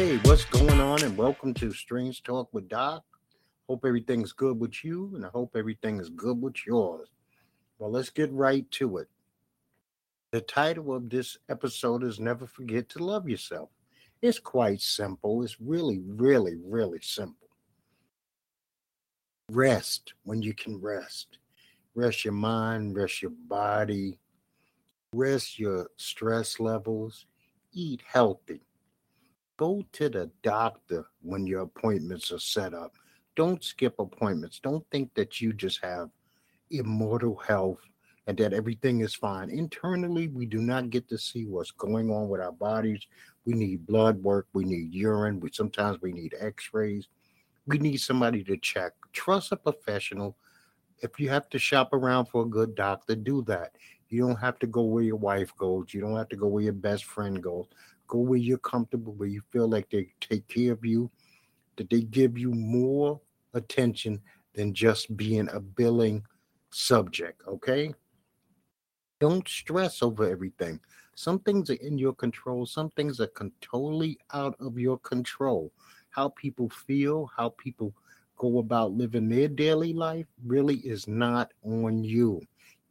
Hey, what's going on? And welcome to Strange Talk with Doc. Hope everything's good with you, and I hope everything is good with yours. Well, let's get right to it. The title of this episode is Never Forget to Love Yourself. It's quite simple. It's really, really, really simple. Rest when you can rest. Rest your mind, rest your body, rest your stress levels, eat healthy go to the doctor when your appointments are set up. Don't skip appointments. Don't think that you just have immortal health and that everything is fine. Internally, we do not get to see what's going on with our bodies. We need blood work, we need urine, we sometimes we need x-rays. We need somebody to check. Trust a professional. If you have to shop around for a good doctor, do that. You don't have to go where your wife goes. You don't have to go where your best friend goes. Go where you're comfortable, where you feel like they take care of you, that they give you more attention than just being a billing subject, okay? Don't stress over everything. Some things are in your control, some things are con- totally out of your control. How people feel, how people go about living their daily life really is not on you.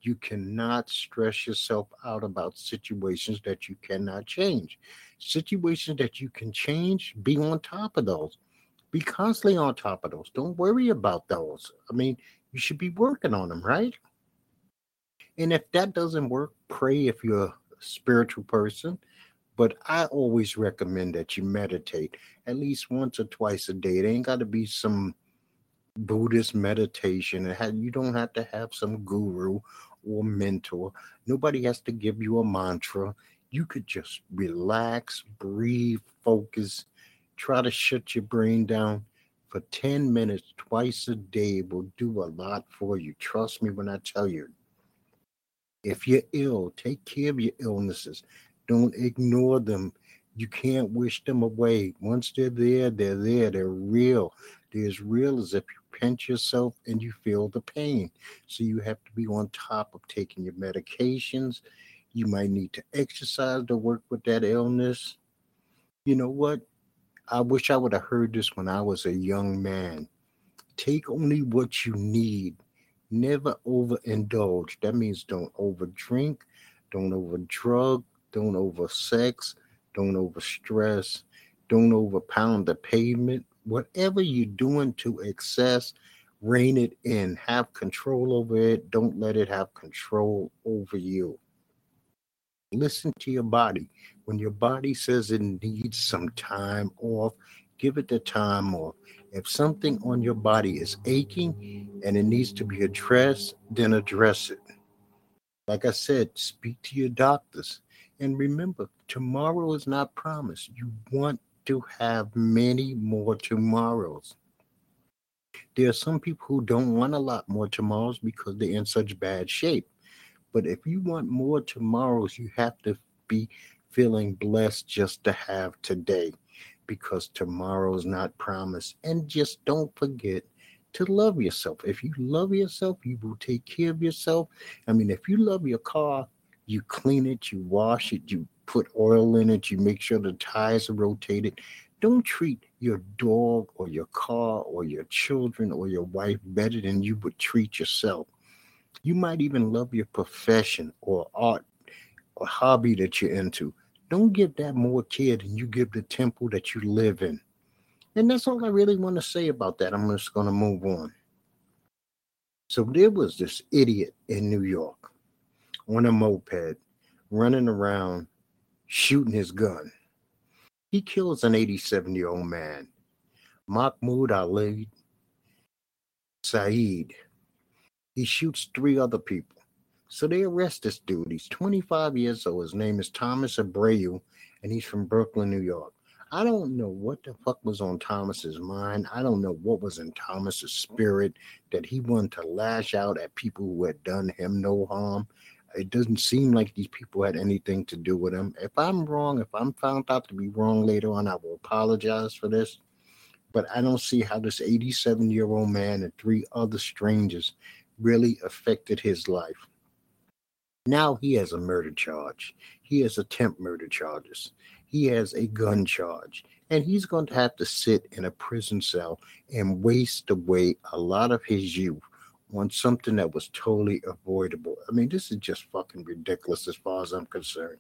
You cannot stress yourself out about situations that you cannot change. Situations that you can change, be on top of those. Be constantly on top of those. Don't worry about those. I mean, you should be working on them, right? And if that doesn't work, pray if you're a spiritual person. But I always recommend that you meditate at least once or twice a day. It ain't got to be some Buddhist meditation. you don't have to have some guru or mentor. Nobody has to give you a mantra. You could just relax, breathe, focus, try to shut your brain down for 10 minutes twice a day will do a lot for you. Trust me when I tell you. If you're ill, take care of your illnesses. Don't ignore them. You can't wish them away. Once they're there, they're there. They're real. They're as real as if you pinch yourself and you feel the pain. So you have to be on top of taking your medications. You might need to exercise to work with that illness. You know what? I wish I would have heard this when I was a young man. Take only what you need. Never overindulge. That means don't overdrink, don't overdrug, don't oversex, don't overstress, don't overpound the pavement, whatever you're doing to excess, rein it in. Have control over it. Don't let it have control over you. Listen to your body. When your body says it needs some time off, give it the time off. If something on your body is aching and it needs to be addressed, then address it. Like I said, speak to your doctors. And remember, tomorrow is not promised. You want to have many more tomorrows. There are some people who don't want a lot more tomorrows because they're in such bad shape. But if you want more tomorrows, you have to be feeling blessed just to have today because tomorrow's not promised. And just don't forget to love yourself. If you love yourself, you will take care of yourself. I mean, if you love your car, you clean it, you wash it, you put oil in it, you make sure the tires are rotated. Don't treat your dog or your car or your children or your wife better than you would treat yourself. You might even love your profession or art or hobby that you're into. Don't give that more care than you give the temple that you live in. And that's all I really want to say about that. I'm just going to move on. So there was this idiot in New York on a moped running around shooting his gun. He kills an 87 year old man, Mahmoud Ali Saeed. He shoots three other people. So they arrest this dude. He's 25 years old. His name is Thomas Abreu, and he's from Brooklyn, New York. I don't know what the fuck was on Thomas's mind. I don't know what was in Thomas's spirit that he wanted to lash out at people who had done him no harm. It doesn't seem like these people had anything to do with him. If I'm wrong, if I'm found out to be wrong later on, I will apologize for this. But I don't see how this 87 year old man and three other strangers really affected his life. Now he has a murder charge. He has attempt murder charges. He has a gun charge. And he's going to have to sit in a prison cell and waste away a lot of his youth on something that was totally avoidable. I mean, this is just fucking ridiculous as far as I'm concerned.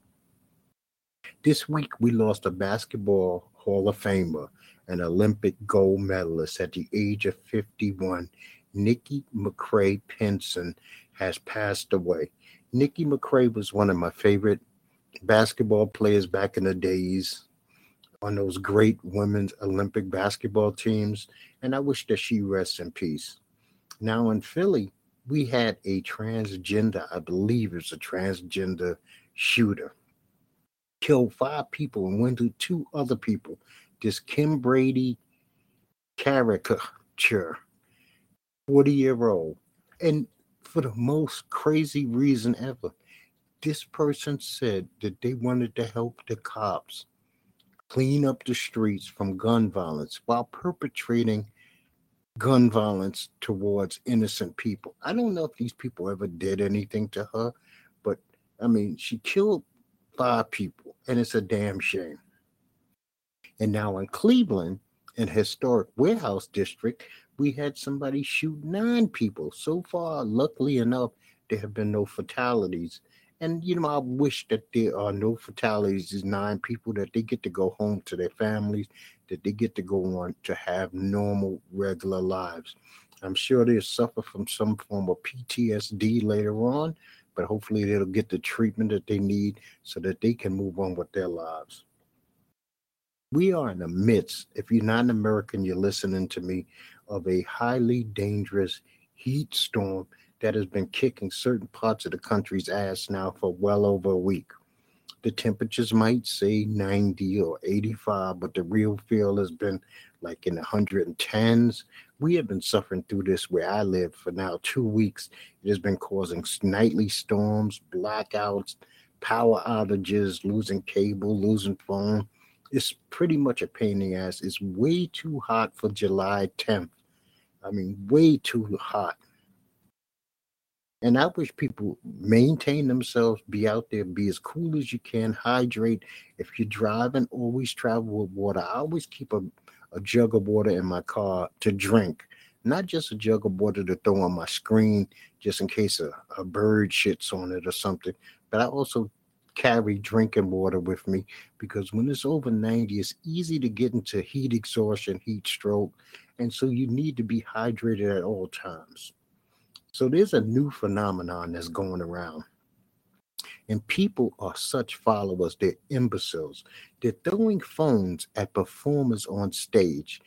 This week, we lost a basketball Hall of Famer, an Olympic gold medalist at the age of 51. Nikki McCray Penson has passed away. Nikki McCray was one of my favorite basketball players back in the days on those great women's Olympic basketball teams, and I wish that she rests in peace. Now in Philly, we had a transgender, I believe it's a transgender shooter, killed five people and went to two other people. This Kim Brady caricature, 40 year old. And for the most crazy reason ever, this person said that they wanted to help the cops clean up the streets from gun violence while perpetrating gun violence towards innocent people. I don't know if these people ever did anything to her, but I mean, she killed five people, and it's a damn shame. And now in Cleveland, in historic warehouse district, we had somebody shoot nine people. So far, luckily enough, there have been no fatalities and you know, I wish that there are no fatalities. These nine people that they get to go home to their families, that they get to go on to have normal, regular lives. I'm sure they'll suffer from some form of PTSD later on, but hopefully they'll get the treatment that they need so that they can move on with their lives. We are in the midst, if you're not an American, you're listening to me, of a highly dangerous heat storm that has been kicking certain parts of the country's ass now for well over a week. The temperatures might say 90 or 85, but the real feel has been like in the 110s. We have been suffering through this where I live for now two weeks. It has been causing nightly storms, blackouts, power outages, losing cable, losing phone. It's pretty much a pain in the ass. It's way too hot for July 10th. I mean, way too hot. And I wish people maintain themselves, be out there, be as cool as you can, hydrate. If you're driving, always travel with water. I always keep a, a jug of water in my car to drink, not just a jug of water to throw on my screen just in case a, a bird shits on it or something. But I also carry drinking water with me because when it's over 90, it's easy to get into heat exhaustion, heat stroke. And so you need to be hydrated at all times. So there's a new phenomenon that's going around. And people are such followers, they're imbeciles. They're throwing phones at performers on stage.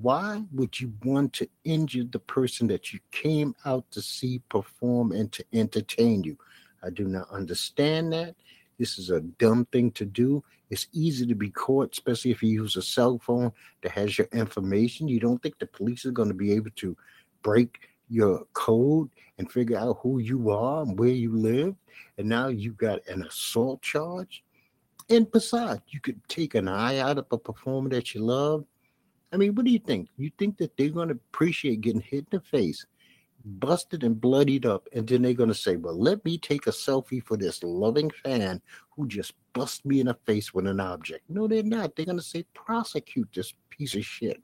Why would you want to injure the person that you came out to see perform and to entertain you? I do not understand that. This is a dumb thing to do. It's easy to be caught, especially if you use a cell phone that has your information. You don't think the police are going to be able to break your code and figure out who you are and where you live. And now you got an assault charge. And besides, you could take an eye out of a performer that you love. I mean, what do you think? You think that they're going to appreciate getting hit in the face, busted and bloodied up, and then they're going to say, Well, let me take a selfie for this loving fan who just bust me in the face with an object. No, they're not. They're going to say, Prosecute this piece of shit.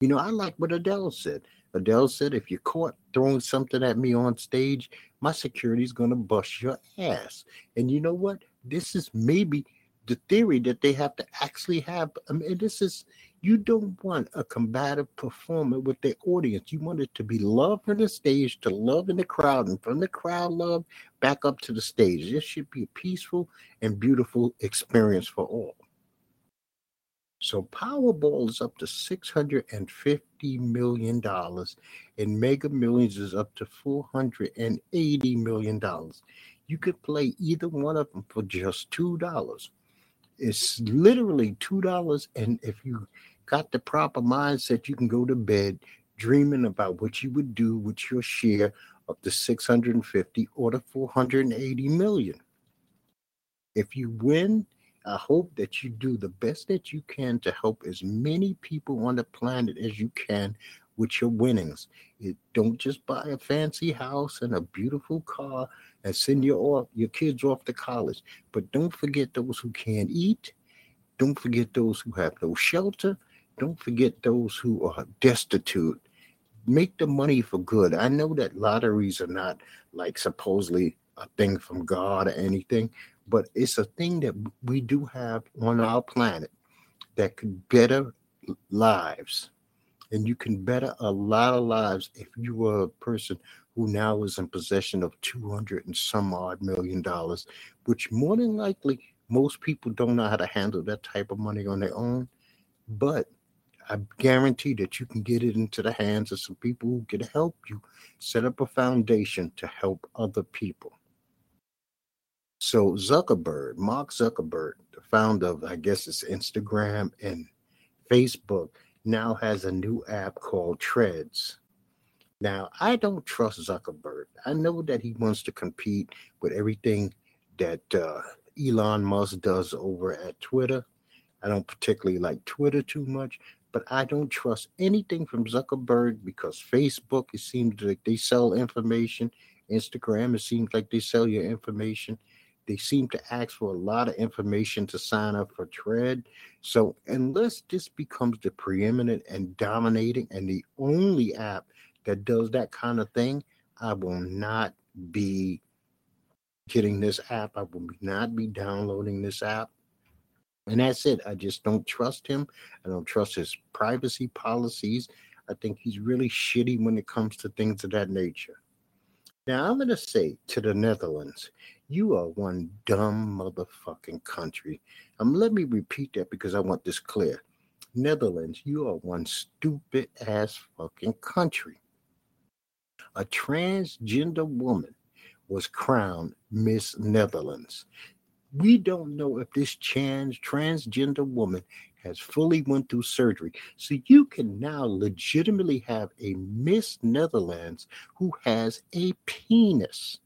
You know, I like what Adele said. Adele said, if you're caught throwing something at me on stage, my security's going to bust your ass. And you know what? This is maybe the theory that they have to actually have. I mean, this is, you don't want a combative performer with their audience. You want it to be love from the stage to love in the crowd, and from the crowd, love back up to the stage. This should be a peaceful and beautiful experience for all. So Powerball is up to $650 million and Mega Millions is up to $480 million. You could play either one of them for just $2. It's literally $2. And if you got the proper mindset, you can go to bed dreaming about what you would do with your share of the 650 or the 480 million. If you win, I hope that you do the best that you can to help as many people on the planet as you can with your winnings. Don't just buy a fancy house and a beautiful car and send your off, your kids off to college. But don't forget those who can't eat Don't forget those who have no shelter. Don't forget those who are destitute. Make the money for good. I know that lotteries are not like supposedly a thing from God or anything, but it's a thing that we do have on our planet that could better lives. And you can better a lot of lives if you were a person who now is in possession of 200 and some odd million dollars, which more than likely most people don't know how to handle that type of money on their own. But I guarantee that you can get it into the hands of some people who can help you set up a foundation to help other people. So Zuckerberg, Mark Zuckerberg, the founder of I guess it's Instagram and Facebook, now has a new app called Threads. Now, I don't trust Zuckerberg. I know that he wants to compete with everything that uh, Elon Musk does over at Twitter. I don't particularly like Twitter too much, but I don't trust anything from Zuckerberg because Facebook, it seems like they sell information. Instagram, it seems like they sell your information. They seem to ask for a lot of information to sign up for Tread. So, unless this becomes the preeminent and dominating and the only app that does that kind of thing, I will not be getting this app. I will not be downloading this app. And that's it. I just don't trust him. I don't trust his privacy policies. I think he's really shitty when it comes to things of that nature. Now, I'm going to say to the Netherlands, you are one dumb motherfucking country. Um, let me repeat that because I want this clear. Netherlands, you are one stupid ass fucking country. A transgender woman was crowned Miss Netherlands. We don't know if this trans transgender woman has fully went through surgery. So you can now legitimately have a Miss Netherlands who has a penis.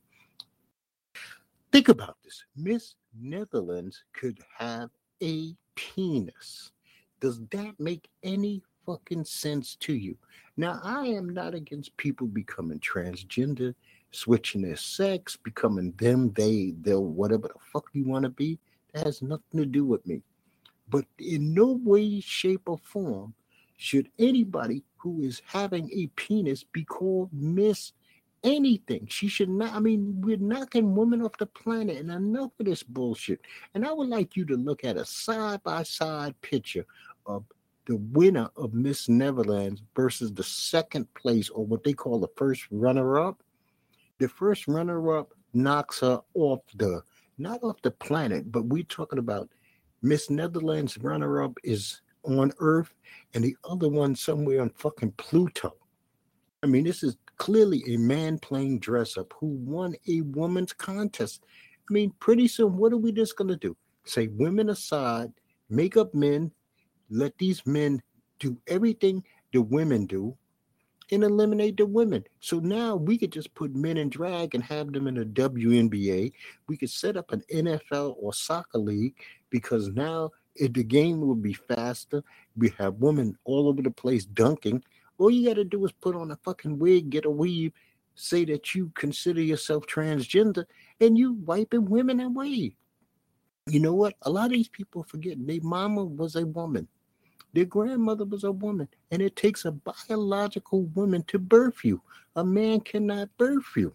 Think about this. Miss Netherlands could have a penis. Does that make any fucking sense to you? Now, I am not against people becoming transgender, switching their sex, becoming them, they, they'll, whatever the fuck you want to be. That has nothing to do with me. But in no way, shape, or form should anybody who is having a penis be called Miss anything. She should not. I mean, we're knocking women off the planet, and enough of this bullshit. And I would like you to look at a side by side picture of the winner of Miss Netherlands versus the second place, or what they call the first runner up. The first runner up knocks her off the not off the planet, but we're talking about Miss Netherlands runner up is on Earth, and the other one somewhere on fucking Pluto. I mean, this is clearly a man playing dress up who won a woman's contest. I mean, pretty soon, what are we just going to do? Say women aside, make up men, let these men do everything the women do, and eliminate the women. So now we could just put men in drag and have them in a WNBA. We could set up an NFL or soccer league because now the game will be faster. We have women all over the place dunking all you got to do is put on a fucking wig, get a weave, say that you consider yourself transgender, and you wiping women away. You know what? A lot of these people forget their mama was a woman, their grandmother was a woman, and it takes a biological woman to birth you. A man cannot birth you.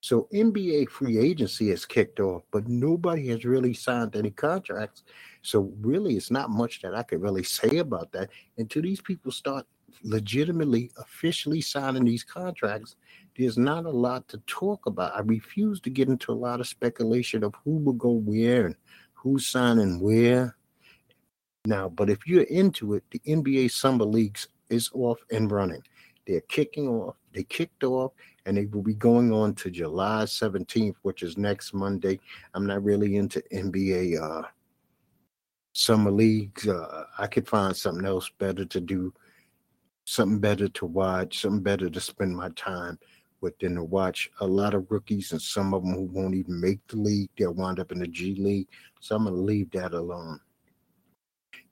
So NBA free agency has kicked off, but nobody has really signed any contracts. So really, it's not much that I could really say about that until these people start legitimately, officially signing these contracts. There's not a lot to talk about. I refuse to get into a lot of speculation of who will go where and who's signing where. Now, but if you're into it, the NBA Summer Leagues is off and running. They're kicking off. They kicked off and they will be going on to July 17th, which is next Monday. I'm not really into NBA uh, summer leagues. Uh, I could find something else better to do, something better to watch, something better to spend my time with than to watch a lot of rookies and some of them who won't even make the league. They'll wind up in the G League. So I'm going to leave that alone.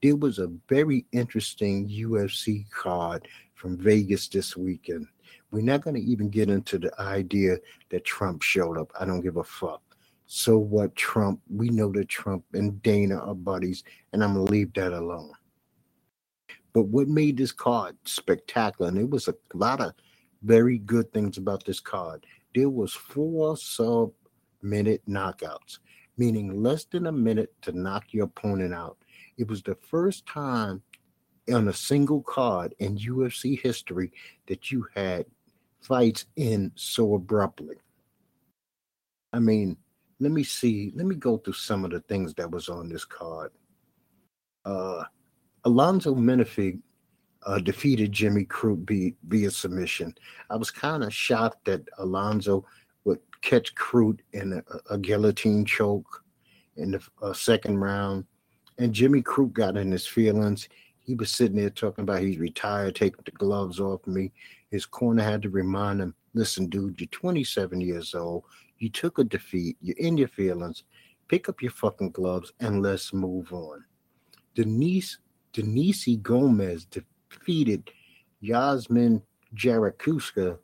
There was a very interesting UFC card from Vegas this weekend. We're not going to even get into the idea that Trump showed up. I don't give a fuck. So what, Trump? We know that Trump and Dana are buddies, and I'm gonna leave that alone. But what made this card spectacular, and it was a lot of very good things about this card. There was four sub minute knockouts, meaning less than a minute to knock your opponent out. It was the first time on a single card in UFC history that you had fights in so abruptly. I mean, let me see. Let me go through some of the things that was on this card. Uh, Alonzo Menifield uh, defeated Jimmy Crute via, via submission. I was kind of shocked that Alonzo would catch Crute in a, a guillotine choke in the uh, second round. And Jimmy Crute got in his feelings. He was sitting there talking about he's retired, taking the gloves off me. His corner had to remind him, listen, dude, you're 27 years old. You took a defeat. You're in your feelings. Pick up your fucking gloves and let's move on. Denise Denise Gomes defeated Yasmin Jarakuska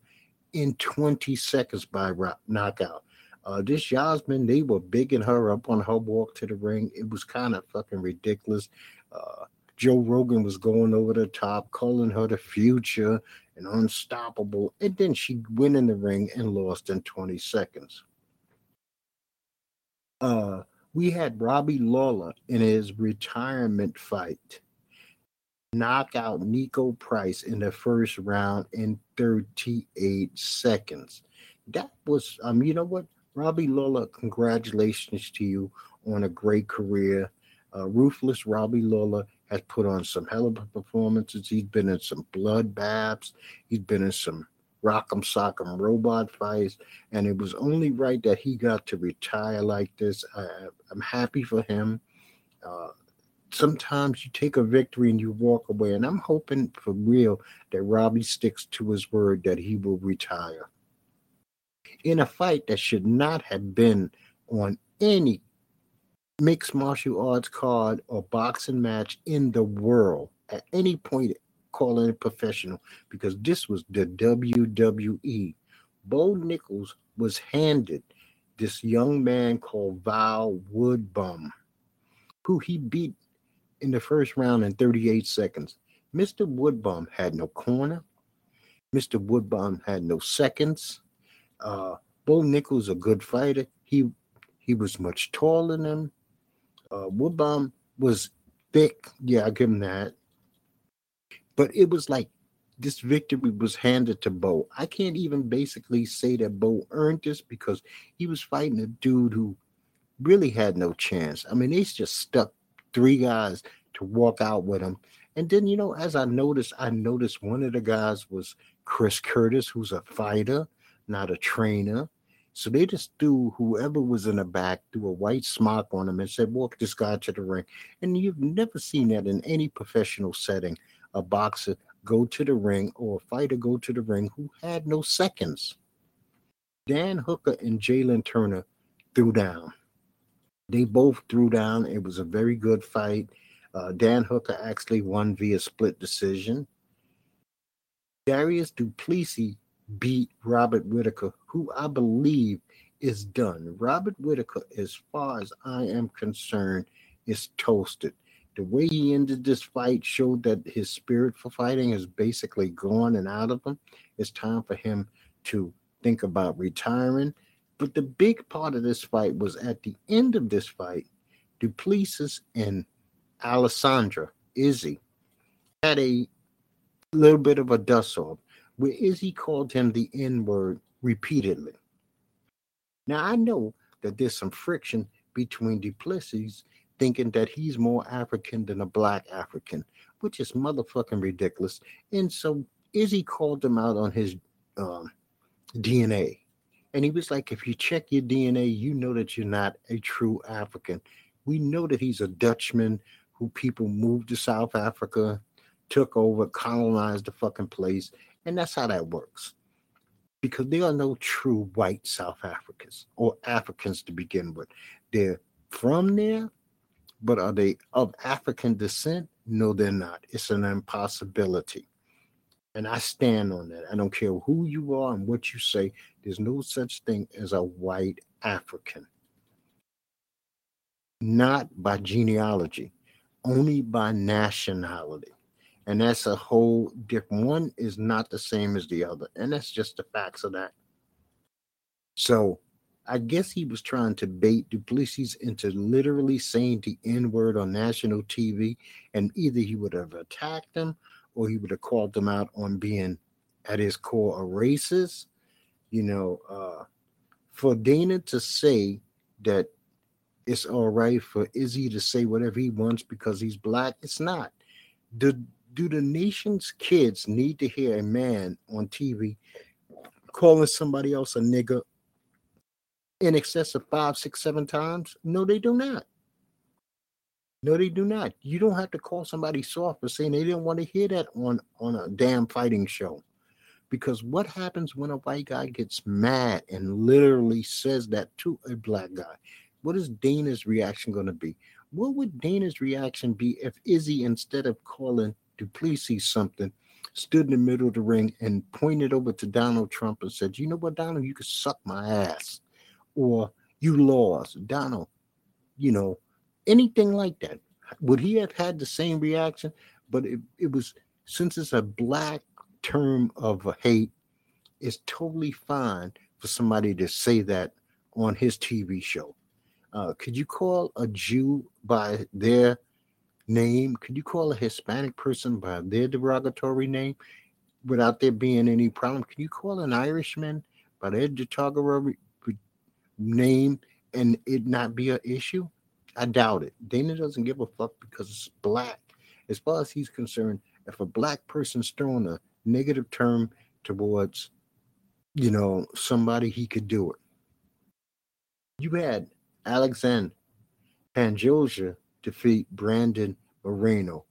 in 20 seconds by knockout. Uh, this Yasmin, they were bigging her up on her walk to the ring. It was kind of fucking ridiculous. Uh, Joe Rogan was going over the top, calling her the future and unstoppable. And then she went in the ring and lost in 20 seconds. Uh, we had Robbie Lawler in his retirement fight knock out Niko Price in the first round in 38 seconds. That was, um, you know what, Robbie Lawler, congratulations to you on a great career. Uh, ruthless Robbie Lawler has put on some hell of performances. He's been in some bloodbaths. He's been in some rock'em sock'em robot fights, and it was only right that he got to retire like this. I, am happy for him. Uh, sometimes you take a victory and you walk away, and I'm hoping for real that Robbie sticks to his word that he will retire. In a fight that should not have been on any mixed martial arts card or boxing match in the world at any point calling it professional because this was the WWE. Bo Nickal was handed this young man called Val Woodburn, who he beat in the first round in 38 seconds. Mr. Woodburn had no corner. Mr. Woodburn had no seconds. Uh, Bo Nickal's a good fighter. He he was much taller than him. Uh, Woodburn was thick. Yeah, I give him that. But it was like this victory was handed to Bo. I can't even basically say that Bo earned this because he was fighting a dude who really had no chance. I mean, he's just stuck three guys to walk out with him. And then, you know, as I noticed, I noticed one of the guys was Chris Curtis, who's a fighter, not a trainer. So they just threw whoever was in the back, threw a white smock on him and said, walk this guy to the ring. And you've never seen that in any professional setting. A boxer go to the ring or a fighter go to the ring who had no seconds. Dan Hooker and Jalen Turner threw down. They both threw down. It was a very good fight. Uh, Dan Hooker actually won via split decision. Dricus Du Plessis beat Robert Whitaker, who I believe is done. Robert Whitaker, as far as I am concerned, is toasted. The way he ended this fight showed that his spirit for fighting is basically gone and out of him. It's time for him to think about retiring. But the big part of this fight was at the end of this fight, Du Plessis and Alessandra Izzy had a little bit of a dust off where Izzy called him the N word repeatedly. Now, I know that there's some friction between Du Plessis thinking that he's more African than a black African, which is motherfucking ridiculous. And so Izzy called him out on his um, DNA. And he was like, if you check your DNA, you know that you're not a true African. We know that he's a Dutchman who people moved to South Africa, took over, colonized the fucking place, and that's how that works. Because there are no true white South Africans or Africans to begin with. They're from there, but are they of African descent? No, they're not. It's an impossibility. And I stand on that. I don't care who you are and what you say. There's no such thing as a white African. not by genealogy, only by nationality. And that's a whole different one is not the same as the other. And that's just the facts of that. So I guess he was trying to bait Du Plessis into literally saying the N word on national TV. And either he would have attacked him or he would have called them out on being at his core a racist. You know, uh, for Dana to say that it's all right for Izzy to say whatever he wants because he's black. It's not. Do do the nation's kids need to hear a man on TV calling somebody else a nigger in excess of five, six, seven times? No, they do not. No, they do not. You don't have to call somebody soft for saying they didn't want to hear that on on a damn fighting show. Because what happens when a white guy gets mad and literally says that to a black guy? What is Dana's reaction going to be? What would Dana's reaction be if Izzy, instead of calling Du Plessis something, stood in the middle of the ring and pointed over to Donald Trump and said, You know what, Donald, you could suck my ass. Or you lost. Donald, you know, anything like that. Would he have had the same reaction? But it, it was since it's a black term of hate, it's totally fine for somebody to say that on his TV show. Uh, could you call a Jew by their name? Could you call a Hispanic person by their derogatory name without there being any problem? Can you call an Irishman by their derogatory name and it not be an issue? I doubt it. Dana doesn't give a fuck because it's black. As far as he's concerned, if a black person's throwing a negative term towards, you know, somebody, he could do it. You had Alexander Pantoja defeat Brandon Moreno.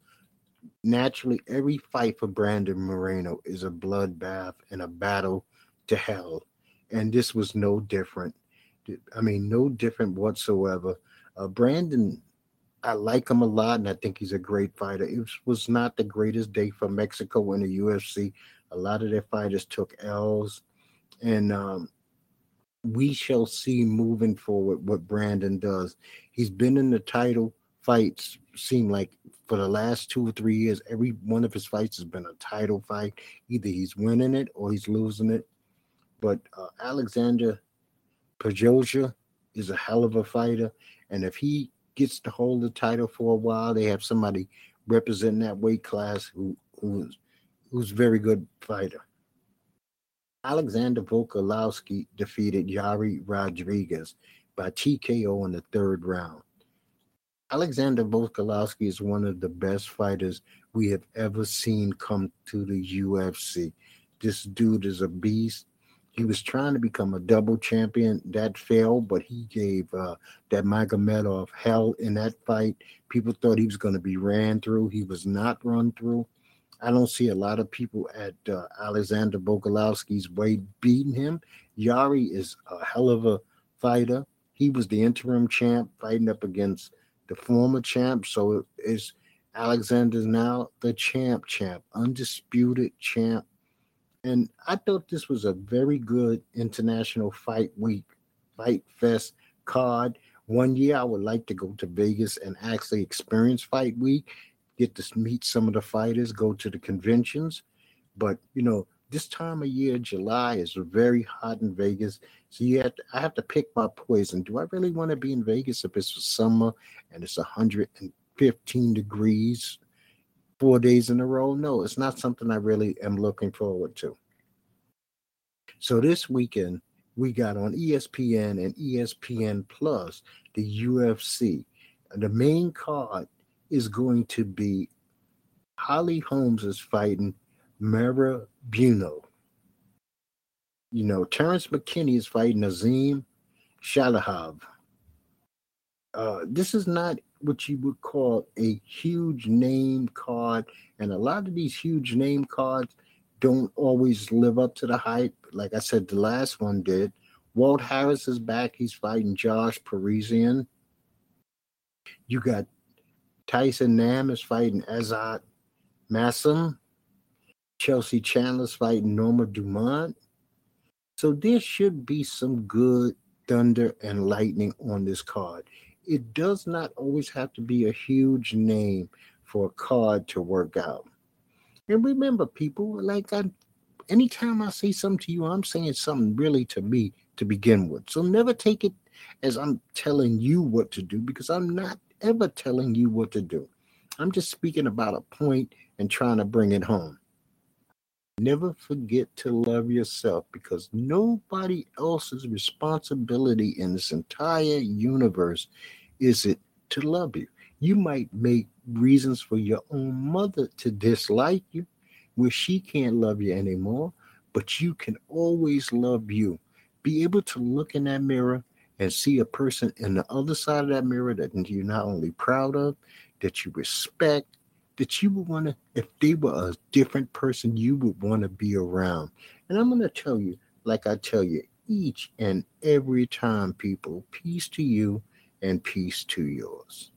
Naturally, every fight for Brandon Moreno is a bloodbath and a battle to hell. And this was no different. I mean, no different whatsoever. Uh, Brandon, I like him a lot, and I think he's a great fighter. It was not the greatest day for Mexico in the UFC. A lot of their fighters took L's, and um, we shall see moving forward what Brandon does. He's been in the title fights, seem like for the last two or three years, every one of his fights has been a title fight. Either he's winning it or he's losing it. But uh, Alexander Pantoja is a hell of a fighter. And if he gets to hold the title for a while, they have somebody representing that weight class who who's who's very good fighter. Alexander Volkanovski defeated Yair Rodriguez by TKO in the third round. Alexander Volkanovski is one of the best fighters we have ever seen come to the UFC. This dude is a beast. He was trying to become a double champion. That failed, but he gave uh, that Magomedov hell in that fight. People thought he was going to be ran through. He was not run through. I don't see a lot of people at uh, Alexander Volkanovski's weight beating him. Yari is a hell of a fighter. He was the interim champ fighting up against the former champ. So is Alexander's now the champ, champ, undisputed champ. And I thought this was a very good international fight week, fight fest card. One year I would like to go to Vegas and actually experience fight week get to meet some of the fighters, go to the conventions. But you know, this time of year, July is very hot in Vegas. So you have to, I have to pick my poison. Do I really want to be in Vegas if it's summer and it's 115 degrees four days in a row? No, it's not something I really am looking forward to. So this weekend, we got on ESPN and ESPN Plus the UFC. The main card is going to be Holly Holmes is fighting Mayra Bueno. You know, Terrance McKinney is fighting Azim Shalahav. Uh, this is not what you would call a huge name card, and a lot of these huge name cards don't always live up to the hype. Like I said, the last one did. Walt Harris is back. He's fighting Josh Parisian. You got Tyson Nam is fighting Azat Maksum. Chelsea Chandler's fighting Norma Dumont. So there should be some good thunder and lightning on this card. it does not always have to be a huge name for a card to work out. And remember, people, like I, anytime I say something to you, I'm saying something really to me to begin with. So never take it as I'm telling you what to do because I'm not ever telling you what to do. I'm just speaking about a point and trying to bring it home. Never forget to love yourself because nobody else's responsibility in this entire universe is it to love you. You might make reasons for your own mother to dislike you where she can't love you anymore, but you can always love you. Be able to look in that mirror and see a person in the other side of that mirror that you're not only proud of, that you respect, that you would want to, if they were a different person, you would want to be around. And I'm going to tell you, like I tell you each and every time, people, peace to you and peace to yours.